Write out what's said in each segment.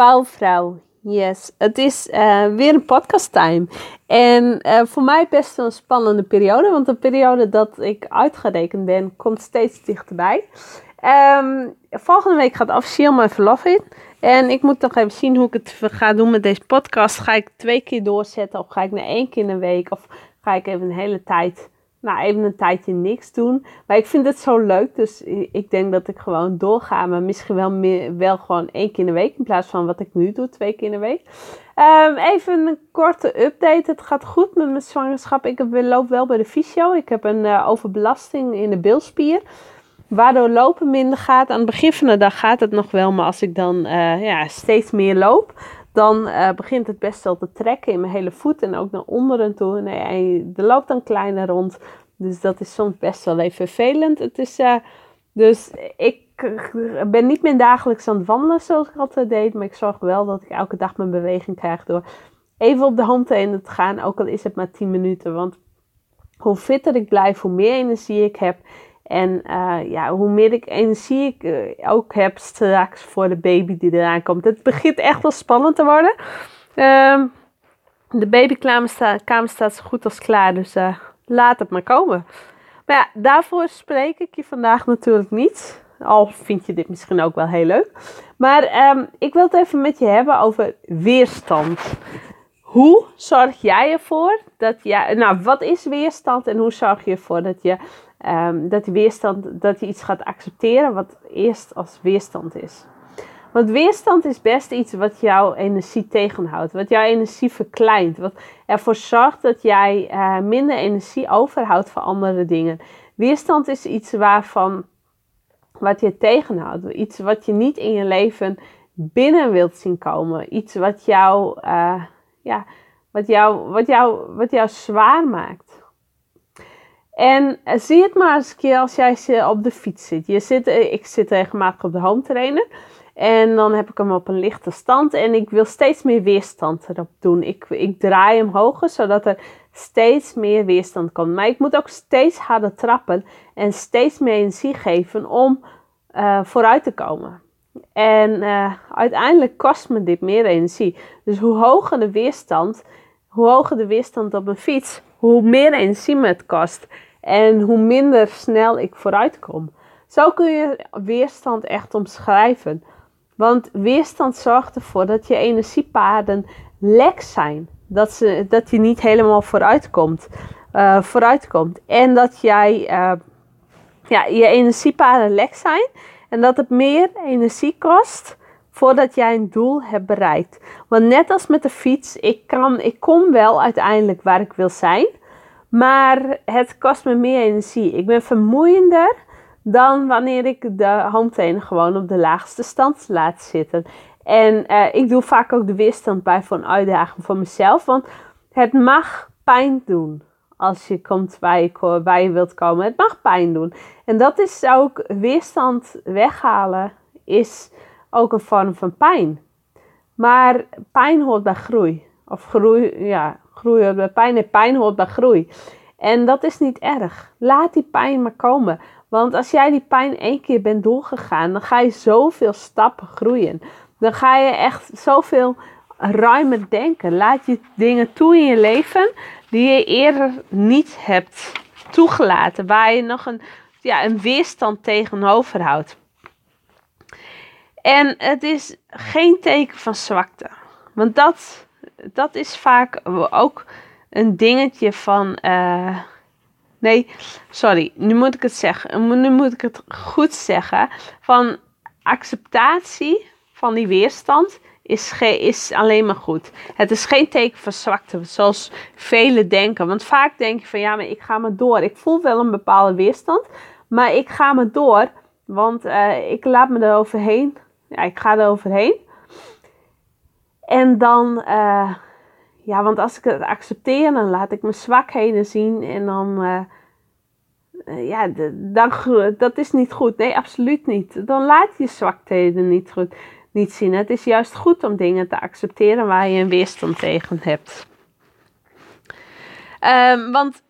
Pauwvrouw. Yes, het is uh, weer een podcast time. En uh, voor mij best een spannende periode, want de periode dat ik uitgerekend ben, komt steeds dichterbij. Um, volgende week gaat officieel mijn verlof in. En ik moet nog even zien hoe ik het ga doen met deze podcast. Ga ik twee keer doorzetten of ga ik naar één keer in een week? Of ga ik even een hele tijd nou, even een tijdje niks doen. Maar ik vind het zo leuk, dus ik denk dat ik gewoon doorga. Maar misschien wel, meer, wel gewoon één keer in de week in plaats van wat ik nu doe, twee keer in de week. Um, even een korte update. Het gaat goed met mijn zwangerschap. Ik loop wel bij de fysio. Ik heb een uh, overbelasting in de bilspier. Waardoor lopen minder gaat. Aan het begin van de dag gaat het nog wel, maar als ik dan uh, ja, steeds meer loop, dan uh, begint het best wel te trekken in mijn hele voet en ook naar onderen toe. Nee, er loopt dan kleiner rond. Dus dat is soms best wel even vervelend. Het is, uh, dus ik ben niet meer dagelijks aan het wandelen zoals ik altijd deed. Maar ik zorg wel dat ik elke dag mijn beweging krijg door even op de handtenen te gaan. Ook al is het maar 10 minuten. Want hoe fitter ik blijf, hoe meer energie ik heb. En uh, ja, hoe meer ik energie ik uh, ook heb straks voor de baby die eraan komt. Het begint echt wel spannend te worden. Uh, de babykamer staat, staat zo goed als klaar, dus uh, laat het maar komen. Maar ja, daarvoor spreek ik je vandaag natuurlijk niet. Al vind je dit misschien ook wel heel leuk. Maar um, ik wil het even met je hebben over weerstand. Hoe zorg jij ervoor dat jij. Nou, wat is weerstand en hoe zorg je ervoor dat je Um, dat, weerstand, dat je iets gaat accepteren wat eerst als weerstand is. Want weerstand is best iets wat jouw energie tegenhoudt, wat jouw energie verkleint, wat ervoor zorgt dat jij uh, minder energie overhoudt voor andere dingen. Weerstand is iets waarvan wat je tegenhoudt, iets wat je niet in je leven binnen wilt zien komen, iets wat jou, uh, ja, wat jou, wat jou, wat jou zwaar maakt. En eh, zie het maar eens een keer als jij op de fiets zit. Je zit eh, ik zit regelmatig op de home trainer. En dan heb ik hem op een lichte stand. En ik wil steeds meer weerstand erop doen. Ik, ik draai hem hoger, zodat er steeds meer weerstand komt. Maar ik moet ook steeds harder trappen. En steeds meer energie geven om uh, vooruit te komen. En uiteindelijk kost me dit meer energie. Dus hoe hoger de weerstand, hoe hoger de weerstand op een fiets, hoe meer energie me het kost. En hoe minder snel ik vooruit kom. Zo kun je weerstand echt omschrijven. Want weerstand zorgt ervoor dat je energiepaden lek zijn. Dat, ze, dat je niet helemaal vooruit komt. Uh, vooruit komt. En dat jij, uh, ja, je energiepaden lek zijn. En dat het meer energie kost voordat jij een doel hebt bereikt. Want net als met de fiets, ik, kan, ik kom wel uiteindelijk waar ik wil zijn. Maar het kost me meer energie. Ik ben vermoeiender dan wanneer ik de handtenen gewoon op de laagste stand laat zitten. En uh, ik doe vaak ook de weerstand bij voor een uitdaging voor mezelf. Want het mag pijn doen als je komt waar je, waar je wilt komen. Het mag pijn doen. En dat is ook weerstand weghalen is ook een vorm van pijn. Maar pijn hoort bij groei. Of groei, ja, groei bij pijn en pijn hoort bij groei. En dat is niet erg. Laat die pijn maar komen. Want als jij die pijn één keer bent doorgegaan, dan ga je zoveel stappen groeien. Dan ga je echt zoveel ruimer denken. Laat je dingen toe in je leven die je eerder niet hebt toegelaten. Waar je nog een, ja, een weerstand tegenover houdt. En het is geen teken van zwakte. Want dat dat is vaak ook een dingetje van. Uh, nee, sorry, nu moet ik het zeggen. Nu moet ik het goed zeggen. Van acceptatie van die weerstand is, is alleen maar goed. Het is geen teken van zwakte, zoals velen denken. Want vaak denk je van ja, maar ik ga maar door. Ik voel wel een bepaalde weerstand, maar ik ga maar door. Want uh, ik laat me er overheen. Ja, ik ga er overheen. En dan, uh, ja, want als ik het accepteer, dan laat ik mijn zwakheden zien en dan, uh, ja, dan, dat is niet goed. Nee, absoluut niet. Dan laat je zwakheden niet goed niet zien. Het is juist goed om dingen te accepteren waar je een weerstand tegen hebt. Um, want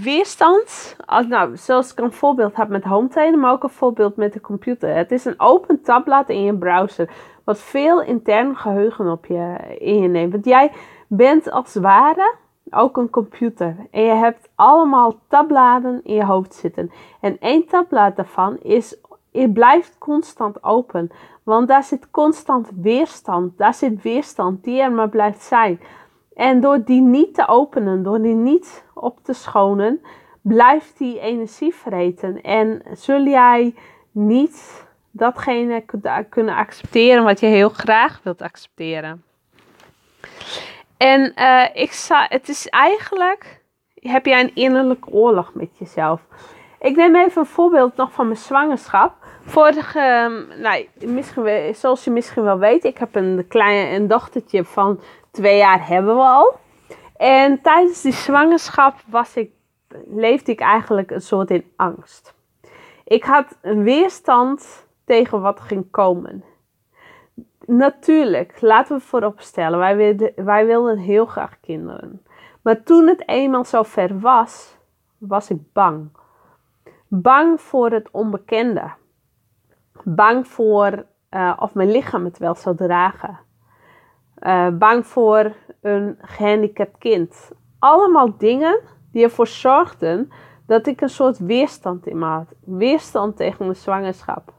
weerstand, nou, zoals ik een voorbeeld heb met home trainer, maar ook een voorbeeld met de computer. Het is een open tabblad in je browser, wat veel intern geheugen op je, in je neemt. Want jij bent als ware ook een computer. En je hebt allemaal tabbladen in je hoofd zitten. En één tabblad daarvan is, het blijft constant open. Want daar zit constant weerstand. Daar zit weerstand die er maar blijft zijn. En door die niet te openen, door die niet op te schonen, blijft die energie vreten. En zul jij niet datgene kunnen accepteren wat je heel graag wilt accepteren. En uh, ik zou, het is eigenlijk, heb jij een innerlijke oorlog met jezelf. Ik neem even een voorbeeld nog van mijn zwangerschap. Vorige, ehm, nou, zoals je misschien wel weet, ik heb een klein een dochtertje van twee jaar hebben we al. En tijdens die zwangerschap was ik, leefde ik eigenlijk een soort in angst. Ik had een weerstand tegen wat ging komen. Natuurlijk, laten we vooropstellen, wij wij wilden heel graag kinderen. Maar toen het eenmaal zo ver was, was ik bang. Bang voor het onbekende. Bang voor uh, of mijn lichaam het wel zou dragen. Uh, bang voor een gehandicapt kind. Allemaal dingen die ervoor zorgden dat ik een soort weerstand in me had. Weerstand tegen mijn zwangerschap.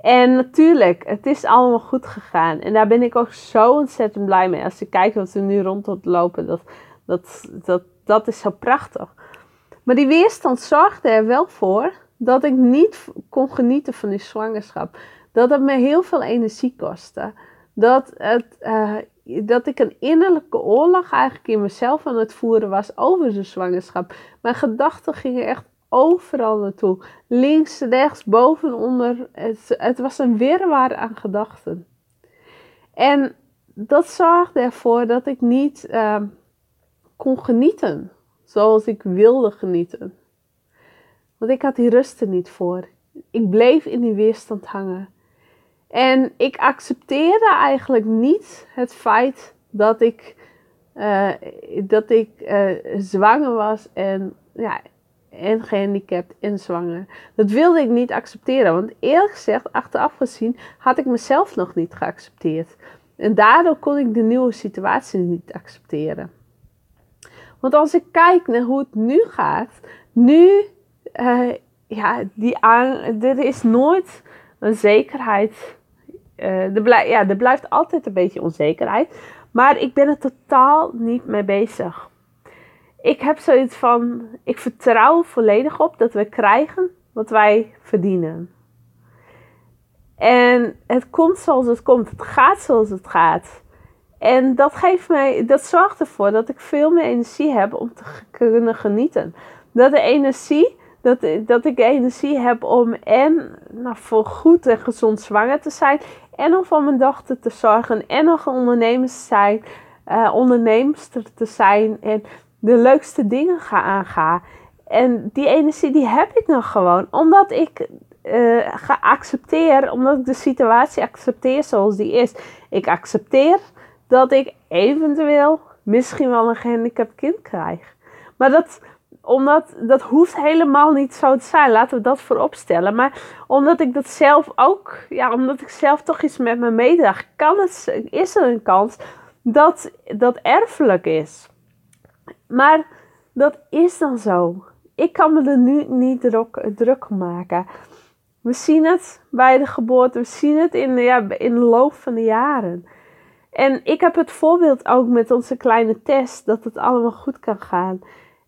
En natuurlijk, het is allemaal goed gegaan. En daar ben ik ook zo ontzettend blij mee. Als je kijkt wat we nu rondlopen, dat, dat, dat, dat is zo prachtig. Maar die weerstand zorgde er wel voor dat ik niet kon genieten van die zwangerschap. Dat het me heel veel energie kostte. Dat, het, uh, dat ik een innerlijke oorlog eigenlijk in mezelf aan het voeren was over de zwangerschap. Mijn gedachten gingen echt overal naartoe. Links, rechts, boven, onder. Het, het was een wirwar aan gedachten. En dat zorgde ervoor dat ik niet uh, kon genieten zoals ik wilde genieten. Ik had die rust er niet voor. Ik bleef in die weerstand hangen. En ik accepteerde eigenlijk niet het feit dat ik, uh, dat ik uh, zwanger was en ja, en gehandicapt en zwanger. Dat wilde ik niet accepteren, want eerlijk gezegd, achteraf gezien, had ik mezelf nog niet geaccepteerd. En daardoor kon ik de nieuwe situatie niet accepteren. Want als ik kijk naar hoe het nu gaat, nu, uh, ja, die aan, er is nooit een zekerheid. Uh, er, ja, er blijft altijd een beetje onzekerheid. Maar ik ben er totaal niet mee bezig ik heb zoiets van, ik vertrouw volledig op dat we krijgen wat wij verdienen. En het komt zoals het komt, het gaat zoals het gaat. En dat geeft mij, dat zorgt ervoor dat ik veel meer energie heb om te kunnen genieten. Dat de energie, dat, dat ik energie heb om en nou, voor goed en gezond zwanger te zijn. En om voor mijn dochter te zorgen. En nog een ondernemer te zijn. Uh, te zijn. En de leukste dingen ga aangaan. En die energie die heb ik nog gewoon. Omdat ik uh, ga accepteren, omdat ik de situatie accepteer zoals die is. Ik accepteer dat ik eventueel misschien wel een gehandicapt kind krijg. Maar dat, omdat, dat hoeft helemaal niet zo te zijn. Laten we dat voorop stellen. Maar omdat ik dat zelf ook, ja, omdat ik zelf toch iets met me meedraag, kan het, is er een kans dat dat erfelijk is. Maar dat is dan zo. Ik kan me er nu niet druk, druk maken. We zien het bij de geboorte, we zien het in ja, in de loop van de jaren. En ik heb het voorbeeld ook met onze kleine test dat het allemaal goed kan gaan.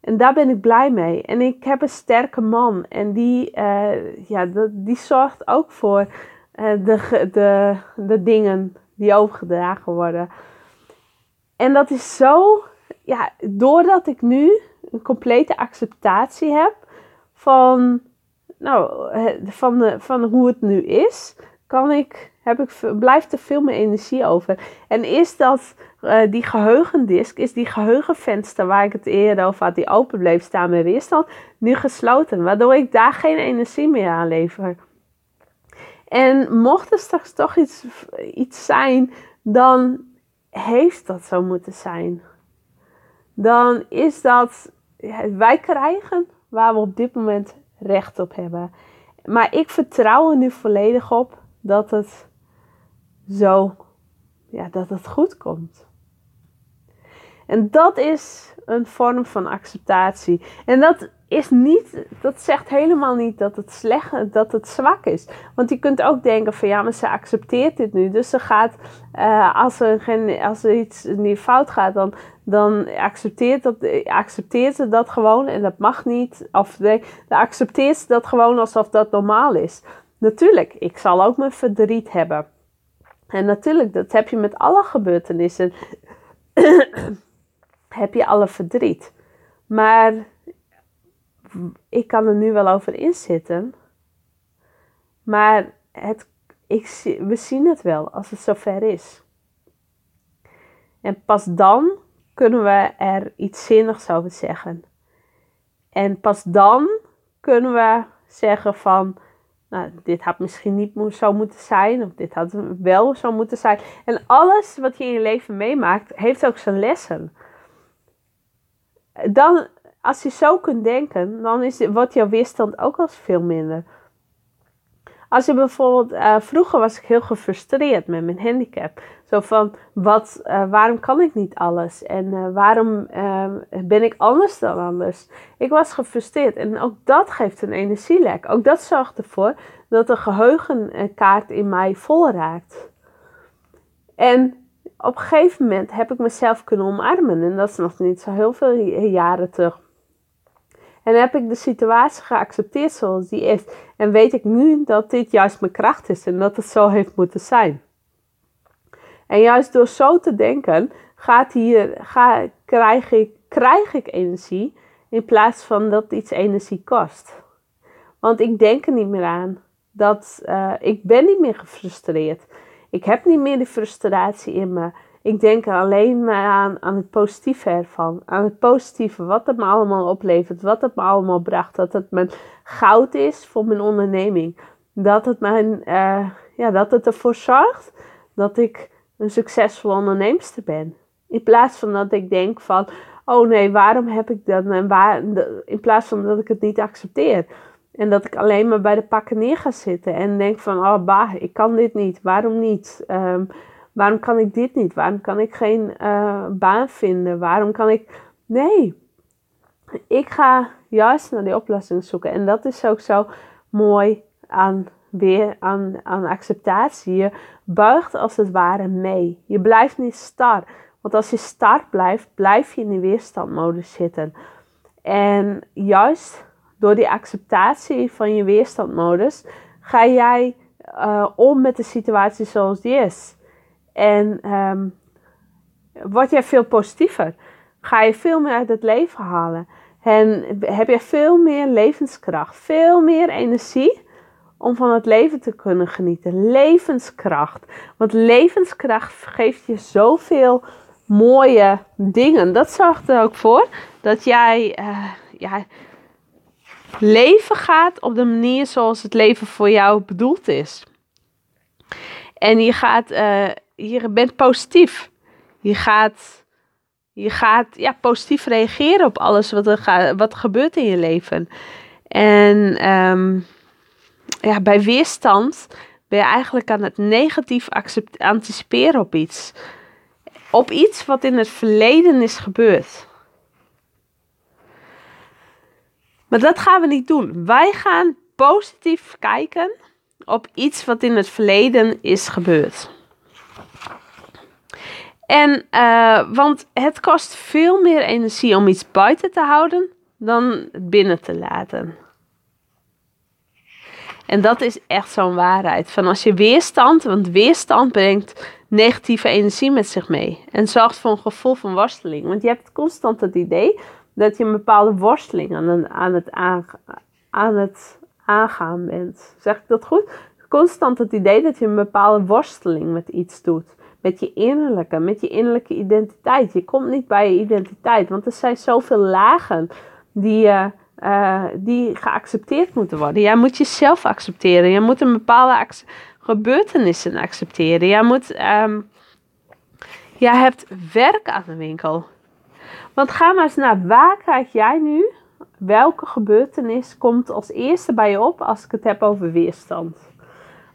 En daar ben ik blij mee. En ik heb een sterke man en die, uh, ja, die zorgt ook voor uh, de, de, de dingen die overgedragen worden. En dat is zo ja, doordat ik nu een complete acceptatie heb van, nou, van, de, van hoe het nu is, kan ik, heb ik, blijft er veel meer energie over. En is dat uh, die geheugendisk, is die geheugenvenster waar ik het eerder over had, die open bleef staan met weerstand, nu gesloten, waardoor ik daar geen energie meer aan lever. En mocht er straks toch iets, iets zijn, dan heeft dat zo moeten zijn dan is dat wij krijgen waar we op dit moment recht op hebben. Maar ik vertrouw er nu volledig op dat het zo, ja, dat het goed komt. En dat is een vorm van acceptatie. En dat is niet, dat zegt helemaal niet dat het slecht, dat het zwak is. Want je kunt ook denken van ja, maar ze accepteert dit nu. Dus ze gaat, uh, als, er geen, als er iets niet fout gaat, dan, dan accepteert, dat, accepteert ze dat gewoon en dat mag niet. Of nee, dan accepteert ze dat gewoon alsof dat normaal is. Natuurlijk, ik zal ook mijn verdriet hebben. En natuurlijk, dat heb je met alle gebeurtenissen. heb je alle verdriet. Maar ik kan er nu wel over inzitten. Maar het, ik, we zien het wel als het zover is. En pas dan kunnen we er iets zinnigs over zeggen. En pas dan kunnen we zeggen van, nou, dit had misschien niet zo moeten zijn, of dit had wel zo moeten zijn. En alles wat je in je leven meemaakt, heeft ook zijn lessen. Dan, als je zo kunt denken, dan is, wordt jouw weerstand ook al veel minder. Als je bijvoorbeeld, uh, vroeger was ik heel gefrustreerd met mijn handicap. Zo van, wat, uh, waarom kan ik niet alles? En uh, waarom ben ik anders dan anders? Ik was gefrustreerd en ook dat geeft een energielek. Ook dat zorgt ervoor dat de geheugenkaart in mij vol raakt. En op een gegeven moment heb ik mezelf kunnen omarmen. En dat is nog niet zo heel veel jaren terug. En heb ik de situatie geaccepteerd zoals die is. En weet ik nu dat dit juist mijn kracht is en dat het zo heeft moeten zijn. En juist door zo te denken, gaat hier, ga, krijg, ik, krijg ik energie in plaats van dat iets energie kost. Want ik denk er niet meer aan dat uh, ik ben niet meer gefrustreerd. Ik heb niet meer die frustratie in me. Ik denk alleen maar aan, aan het positieve ervan. Aan het positieve, wat het me allemaal oplevert. Wat het me allemaal bracht. Dat het mijn goud is voor mijn onderneming. Dat het, mijn, uh, ja, dat het ervoor zorgt dat ik een succesvolle onderneemster ben. In plaats van dat ik denk van, oh nee, waarom heb ik dat? En waar, in plaats van dat ik het niet accepteer. En dat ik alleen maar bij de pakken neer ga zitten en denk van, oh bah, ik kan dit niet. Waarom niet? Um, Waarom kan ik dit niet? Waarom kan ik geen uh, baan vinden? Waarom kan ik. Nee, ik ga juist naar die oplossing zoeken. En dat is ook zo mooi aan, weer, aan, aan acceptatie. Je buigt als het ware mee. Je blijft niet star. Want als je star blijft, blijf je in die weerstandmodus zitten. En juist door die acceptatie van je weerstandmodus ga jij uh, om met de situatie zoals die is. En um, word jij veel positiever. Ga je veel meer uit het leven halen. En heb je veel meer levenskracht, veel meer energie om van het leven te kunnen genieten. Levenskracht. Want levenskracht geeft je zoveel mooie dingen. Dat zorgt er ook voor dat jij uh, ja, leven gaat op de manier zoals het leven voor jou bedoeld is. En je gaat je bent positief. Je gaat, je gaat ja, positief reageren op alles wat er, gaat, wat gebeurt in je leven. En um, ja, bij weerstand ben je eigenlijk aan het negatief anticiperen op iets. Op iets wat in het verleden is gebeurd. Maar dat gaan we niet doen. Wij gaan positief kijken op iets wat in het verleden is gebeurd. En, uh, want het kost veel meer energie om iets buiten te houden dan binnen te laten. En dat is echt zo'n waarheid. Van als je weerstand, want weerstand brengt negatieve energie met zich mee. En zorgt voor een gevoel van worsteling. Want je hebt constant het idee dat je een bepaalde worsteling aan, aan, het, aan het aangaan bent. Zeg ik dat goed? Constant het idee dat je een bepaalde worsteling met iets doet met je innerlijke, met je innerlijke identiteit. Je komt niet bij je identiteit, want er zijn zoveel lagen die, uh, die geaccepteerd moeten worden. Jij moet jezelf accepteren. Je moet een bepaalde gebeurtenissen accepteren. Jij moet, um, jij hebt werk aan de winkel. Want ga maar eens naar waar krijg jij nu, welke gebeurtenis komt als eerste bij je op als ik het heb over weerstand?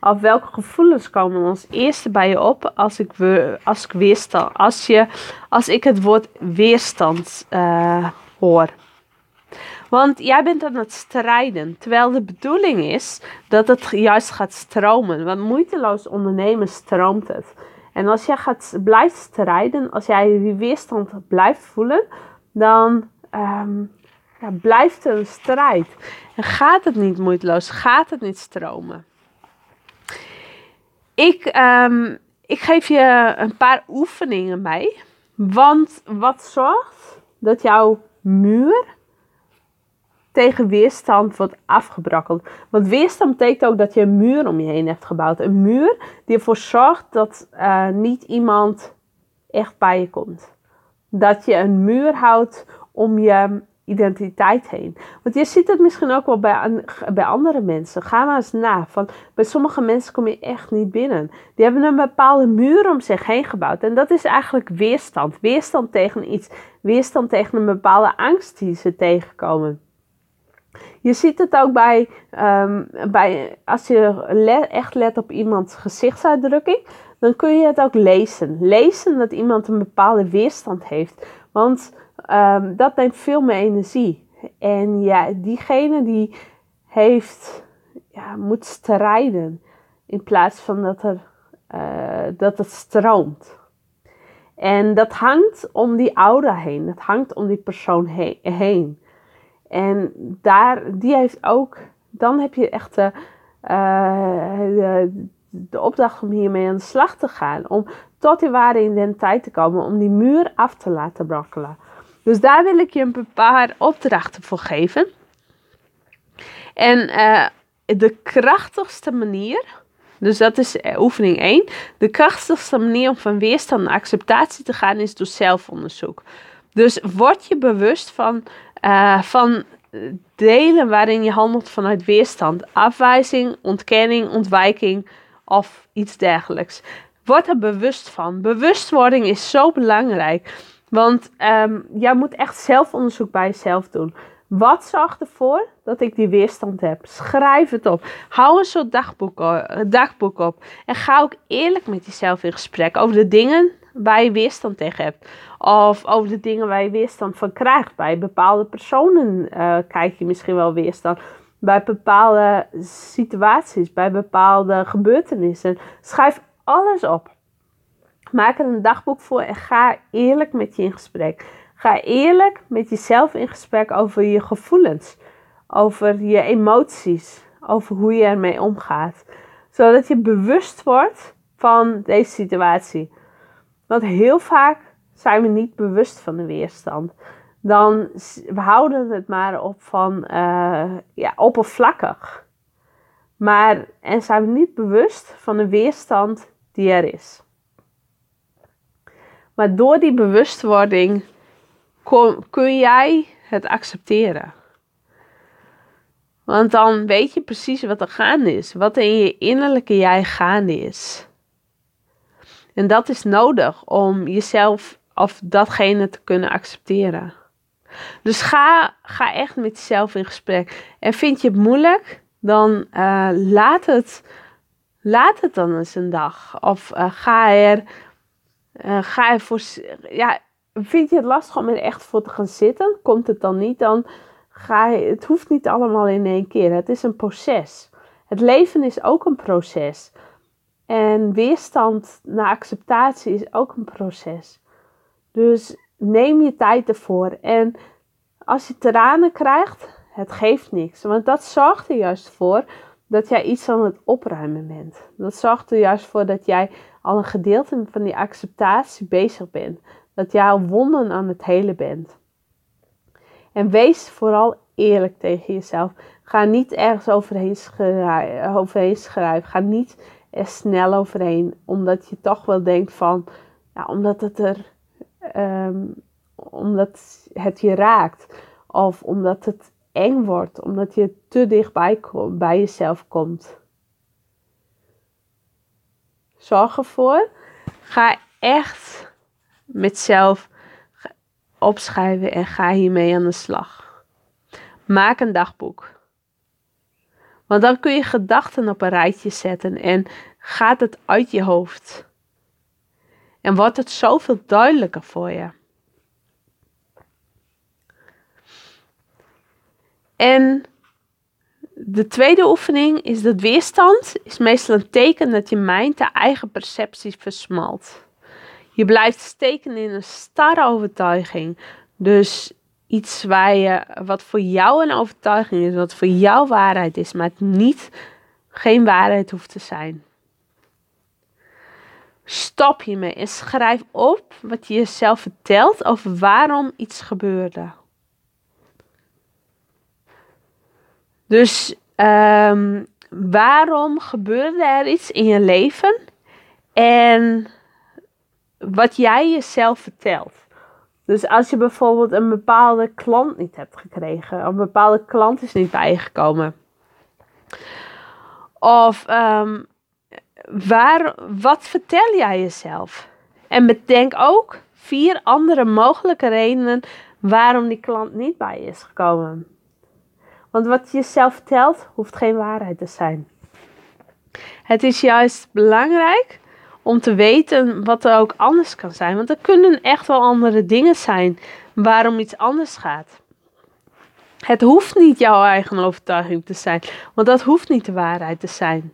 Of welke gevoelens komen als eerste bij je op als ik, als ik weerstand, als, je, als ik het woord weerstand uh, hoor? Want jij bent aan het strijden. Terwijl de bedoeling is dat het juist gaat stromen. Want moeiteloos ondernemen stroomt het. En als jij gaat, blijft strijden, als jij die weerstand blijft voelen, dan um, ja, blijft een strijd. En gaat het niet moeiteloos, gaat het niet stromen. Ik, um, ik geef je een paar oefeningen mee. Want wat zorgt dat jouw muur tegen weerstand wordt afgebrokkeld. Want weerstand betekent ook dat je een muur om je heen hebt gebouwd. Een muur die ervoor zorgt dat uh, niet iemand echt bij je komt. Dat je een muur houdt om je identiteit heen. Want je ziet het misschien ook wel bij, bij andere mensen. Ga maar eens na. Van, bij sommige mensen kom je echt niet binnen. Die hebben een bepaalde muur om zich heen gebouwd. En dat is eigenlijk weerstand. Weerstand tegen iets. Weerstand tegen een bepaalde angst die ze tegenkomen. Je ziet het ook bij, um, bij als je echt let op iemands gezichtsuitdrukking, dan kun je het ook lezen. Lezen dat iemand een bepaalde weerstand heeft. Want um, dat neemt veel meer energie. En ja, diegene die heeft, ja, moet strijden in plaats van dat, er, uh, dat het stroomt. En dat hangt om die aura heen. Dat hangt om die persoon heen. En daar, die heeft ook, dan heb je echt de, uh, de, de, opdracht om hiermee aan de slag te gaan. Om tot die ware identiteit te komen, om die muur af te laten brokkelen. Dus daar wil ik je een paar opdrachten voor geven. En uh, de krachtigste manier, dus dat is eh, oefening 1. De krachtigste manier om van weerstand naar acceptatie te gaan is door zelfonderzoek. Dus word je bewust van uh, van delen waarin je handelt vanuit weerstand, afwijzing, ontkenning, ontwijking of iets dergelijks. Word er bewust van. Bewustwording is zo belangrijk. Want um, jij moet echt zelfonderzoek bij jezelf doen. Wat zorgt ervoor dat ik die weerstand heb? Schrijf het op. Hou een soort dagboek, dagboek op. En ga ook eerlijk met jezelf in gesprek over de dingen waar je weerstand tegen hebt. Of over de dingen waar je weerstand van krijgt. Bij bepaalde personen uh, krijg je misschien wel weerstand. Bij bepaalde situaties, bij bepaalde gebeurtenissen. Schrijf alles op. Maak er een dagboek voor en ga eerlijk met je in gesprek. Ga eerlijk met jezelf in gesprek over je gevoelens, over je emoties, over hoe je ermee omgaat. Zodat je bewust wordt van deze situatie. Want heel vaak zijn we niet bewust van de weerstand. Dan we houden het maar op van uh, ja, oppervlakkig. Maar en zijn we niet bewust van de weerstand die er is. Maar door die bewustwording kun jij het accepteren. Want dan weet je precies wat er gaande is. Wat in je innerlijke jij gaande is. En dat is nodig om jezelf of datgene te kunnen accepteren. Dus ga, ga echt met jezelf in gesprek. En vind je het moeilijk, dan uh, laat, het, laat het dan eens een dag. Of uh, ga er, uh, ga voor. Ja, vind je het lastig om er echt voor te gaan zitten? Komt het dan niet? Dan ga je. Het hoeft niet allemaal in één keer. Het is een proces. Het leven is ook een proces. En weerstand naar acceptatie is ook een proces. Dus neem je tijd ervoor. En als je tranen krijgt, het geeft niks. Want dat zorgt er juist voor dat jij iets aan het opruimen bent. Dat zorgt er juist voor dat jij al een gedeelte van die acceptatie bezig bent. Dat jij al wonden aan het hele bent. En wees vooral eerlijk tegen jezelf. Ga niet ergens overheen schrijven. Ga niet er snel overheen. Omdat je toch wel denkt van, omdat het er, um, omdat het je raakt. Of omdat het eng wordt, omdat je te dichtbij bij jezelf komt. Zorg ervoor. Ga echt met zelf opschrijven en ga hiermee aan de slag. Maak een dagboek. Want dan kun je gedachten op een rijtje zetten en gaat het uit je hoofd. En wordt het zoveel duidelijker voor je. En de tweede oefening is dat weerstand is meestal een teken dat je mind de eigen perceptie versmalt. Je blijft steken in een starre overtuiging. Dus iets waar je, wat voor jou een overtuiging is, wat voor jou waarheid is, maar het niet geen waarheid hoeft te zijn. Stop hiermee en schrijf op wat je jezelf vertelt over waarom iets gebeurde. Dus um, waarom gebeurde er iets in je leven en wat jij jezelf vertelt. Dus als je bijvoorbeeld een bepaalde klant niet hebt gekregen, een bepaalde klant is niet bijgekomen. Of um, waar, wat vertel jij jezelf? En bedenk ook vier andere mogelijke redenen waarom die klant niet bij je is gekomen. Want wat je jezelf vertelt, hoeft geen waarheid te zijn. Het is juist belangrijk om te weten wat er ook anders kan zijn. Want er kunnen echt wel andere dingen zijn waarom iets anders gaat. Het hoeft niet jouw eigen overtuiging te zijn, want dat hoeft niet de waarheid te zijn.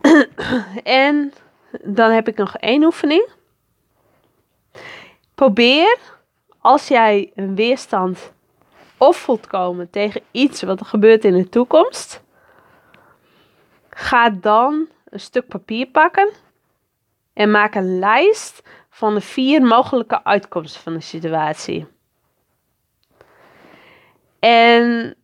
en dan heb ik nog één oefening. Probeer als jij een weerstand of voelt komen tegen iets wat er gebeurt in de toekomst, ga dan een stuk papier pakken en maak een lijst van de vier mogelijke uitkomsten van de situatie. En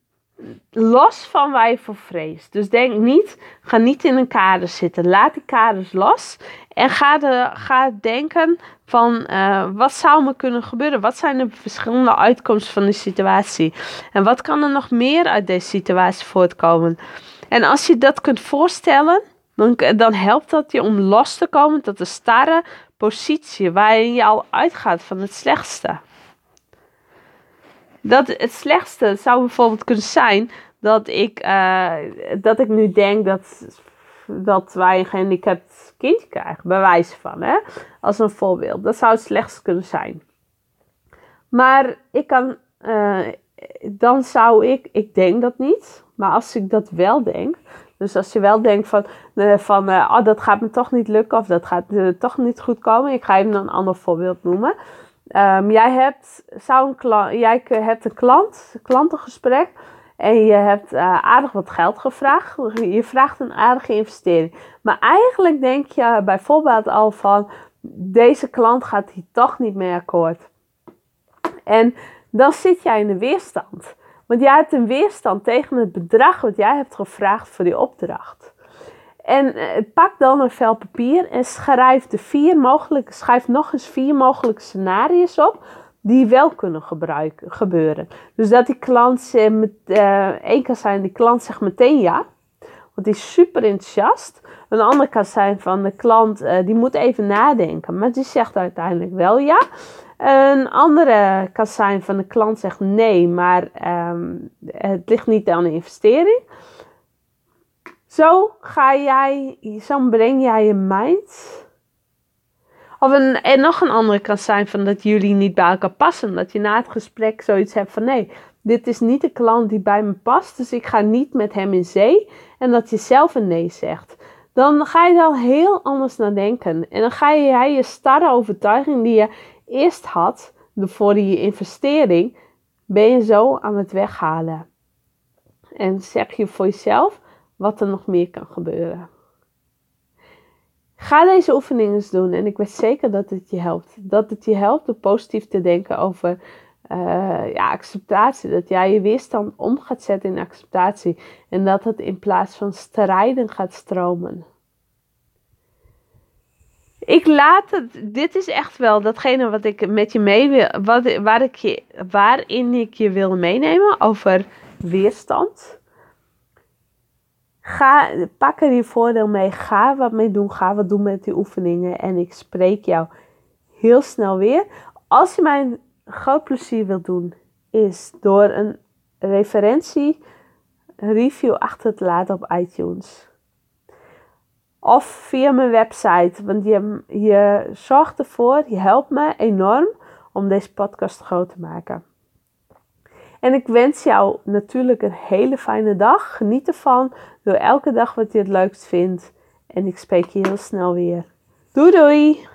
los van waar je voor vreest. Dus denk niet, ga niet in een kader zitten. Laat die kaders los. En ga, de, ga denken van uh, wat zou me kunnen gebeuren? Wat zijn de verschillende uitkomsten van de situatie? En wat kan er nog meer uit deze situatie voortkomen? En als je dat kunt voorstellen, dan, dan helpt dat je om los te komen tot de starre positie waarin je al uitgaat van het slechtste. Dat het slechtste zou bijvoorbeeld kunnen zijn dat ik, uh, dat ik nu denk dat, dat wij een gehandicapt kindje krijgen, bij wijze van, hè? als een voorbeeld. Dat zou het slechtste kunnen zijn. Maar ik kan, uh, dan zou ik, ik denk dat niet, maar als ik dat wel denk, dus als je wel denkt van, uh, van oh, dat gaat me toch niet lukken of dat gaat toch niet goed komen, ik ga even een ander voorbeeld noemen. Um, jij, hebt, zou een klant, jij hebt een klant, klantengesprek en je hebt uh, aardig wat geld gevraagd. Je vraagt een aardige investering. Maar eigenlijk denk je bijvoorbeeld al van deze klant gaat hier toch niet mee akkoord. En dan zit jij in de weerstand. Want jij hebt een weerstand tegen het bedrag wat jij hebt gevraagd voor die opdracht. En eh, pak dan een vel papier en schrijf, de vier mogelijke, schrijf nog eens vier mogelijke scenario's op die wel kunnen gebeuren. Dus dat die klant met, uh, één kan zijn, die klant zegt meteen ja, want die is super enthousiast. Een andere kan zijn van de klant, uh, die moet even nadenken, maar die zegt uiteindelijk wel ja. Een andere kan zijn van de klant zegt nee, maar um, het ligt niet aan de investering. Zo ga jij, zo breng jij je mind. Of een, en nog een andere kan zijn van dat jullie niet bij elkaar passen. Dat je na het gesprek zoiets hebt van nee, dit is niet de klant die bij me past. Dus ik ga niet met hem in zee. En dat je zelf een nee zegt. Dan ga je al heel anders naar denken. En dan ga je je starre overtuiging die je eerst had voor die investering. Ben je zo aan het weghalen. En zeg je voor jezelf wat er nog meer kan gebeuren. Ga deze oefeningen eens doen en ik weet zeker dat het je helpt. Dat het je helpt om positief te denken over uh, ja, acceptatie. Dat jij je weerstand om gaat zetten in acceptatie. En dat het in plaats van strijden gaat stromen. Ik laat het, dit is echt wel datgene wat ik met je mee wil, wat, waar ik je, waarin ik je wil meenemen over weerstand. Ga, pak er je voordeel mee. Ga wat mee doen. Ga wat doen met die oefeningen. En ik spreek jou heel snel weer. Als je mij een groot plezier wilt doen, is door een referentie, review achter te laten op iTunes. Of via mijn website. Want je, je zorgt ervoor, je helpt me enorm om deze podcast groot te maken. En ik wens jou natuurlijk een hele fijne dag. Geniet ervan. Doe elke dag wat je het leukst vindt. En ik spreek je heel snel weer. Doei doei!